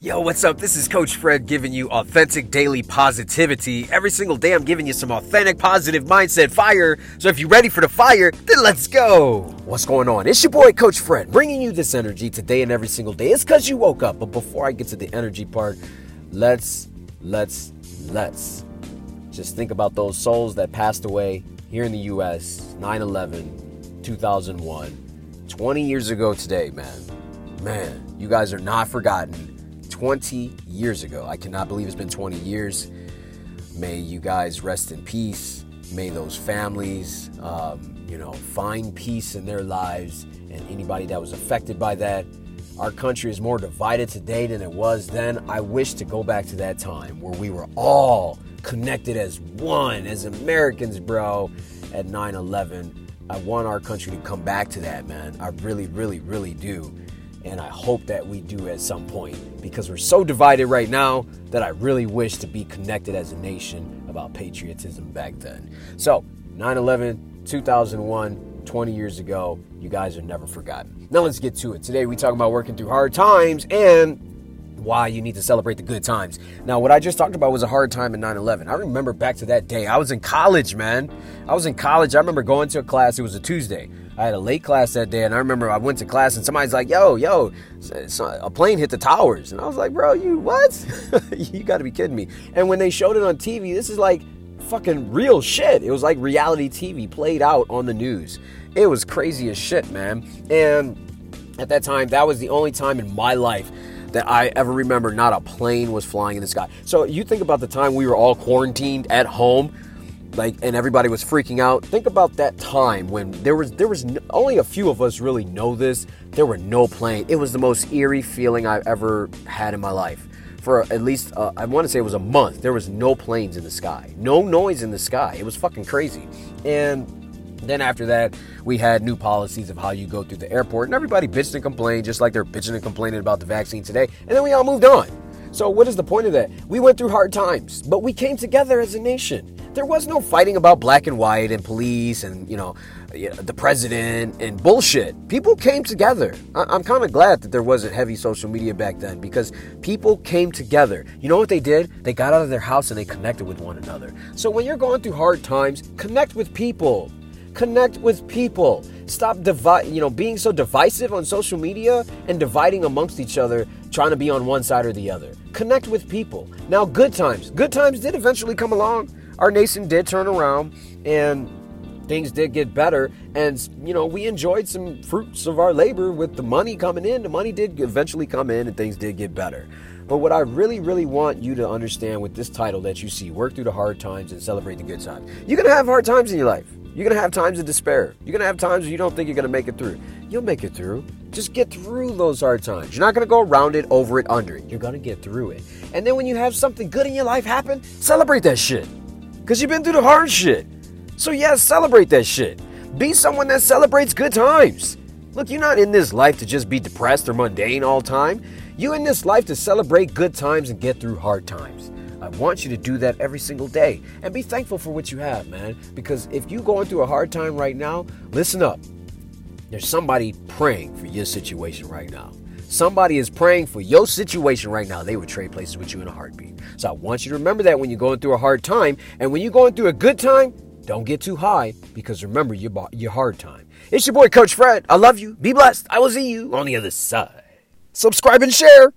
Yo, what's up? This is Coach Fred giving you authentic daily positivity. Every single day, I'm giving you some authentic positive mindset fire. So if you're ready for the fire, then let's go. What's going on? It's your boy, Coach Fred, bringing you this energy today and every single day. It's because you woke up. But before I get to the energy part, let's, let's, let's just think about those souls that passed away here in the U.S. 9 11, 2001, 20 years ago today, man. Man, you guys are not forgotten 20 years ago. I cannot believe it's been 20 years. May you guys rest in peace. May those families, um, you know, find peace in their lives and anybody that was affected by that. Our country is more divided today than it was then. I wish to go back to that time where we were all connected as one, as Americans, bro, at 9 11. I want our country to come back to that, man. I really, really, really do. And I hope that we do at some point because we're so divided right now that I really wish to be connected as a nation about patriotism back then. So, 9 11, 2001, 20 years ago, you guys are never forgotten. Now, let's get to it. Today, we talk about working through hard times and why you need to celebrate the good times. Now, what I just talked about was a hard time in 9 11. I remember back to that day. I was in college, man. I was in college. I remember going to a class, it was a Tuesday. I had a late class that day, and I remember I went to class, and somebody's like, "Yo, yo, a plane hit the towers," and I was like, "Bro, you what? you got to be kidding me!" And when they showed it on TV, this is like fucking real shit. It was like reality TV played out on the news. It was crazy as shit, man. And at that time, that was the only time in my life that I ever remember not a plane was flying in the sky. So you think about the time we were all quarantined at home like and everybody was freaking out. Think about that time when there was there was only a few of us really know this. There were no plane. It was the most eerie feeling i've ever had in my life. For at least uh, i want to say it was a month there was no planes in the sky. No noise in the sky. It was fucking crazy. And then after that, we had new policies of how you go through the airport, and everybody bitched and complained, just like they're bitching and complaining about the vaccine today. And then we all moved on. So, what is the point of that? We went through hard times, but we came together as a nation there was no fighting about black and white and police and you know the president and bullshit. People came together. I'm kind of glad that there wasn't heavy social media back then because people came together. You know what they did? They got out of their house and they connected with one another. So when you're going through hard times, connect with people. Connect with people. Stop divide, you know, being so divisive on social media and dividing amongst each other, trying to be on one side or the other. Connect with people. Now, good times. Good times did eventually come along our nation did turn around and things did get better and you know we enjoyed some fruits of our labor with the money coming in the money did eventually come in and things did get better but what i really really want you to understand with this title that you see work through the hard times and celebrate the good times you're gonna have hard times in your life you're gonna have times of despair you're gonna have times where you don't think you're gonna make it through you'll make it through just get through those hard times you're not gonna go around it over it under it you're gonna get through it and then when you have something good in your life happen celebrate that shit because you've been through the hard shit. So, yeah, celebrate that shit. Be someone that celebrates good times. Look, you're not in this life to just be depressed or mundane all time. You're in this life to celebrate good times and get through hard times. I want you to do that every single day and be thankful for what you have, man. Because if you're going through a hard time right now, listen up. There's somebody praying for your situation right now. Somebody is praying for your situation right now. They would trade places with you in a heartbeat. So I want you to remember that when you're going through a hard time. And when you're going through a good time, don't get too high because remember your, your hard time. It's your boy, Coach Fred. I love you. Be blessed. I will see you on the other side. Subscribe and share.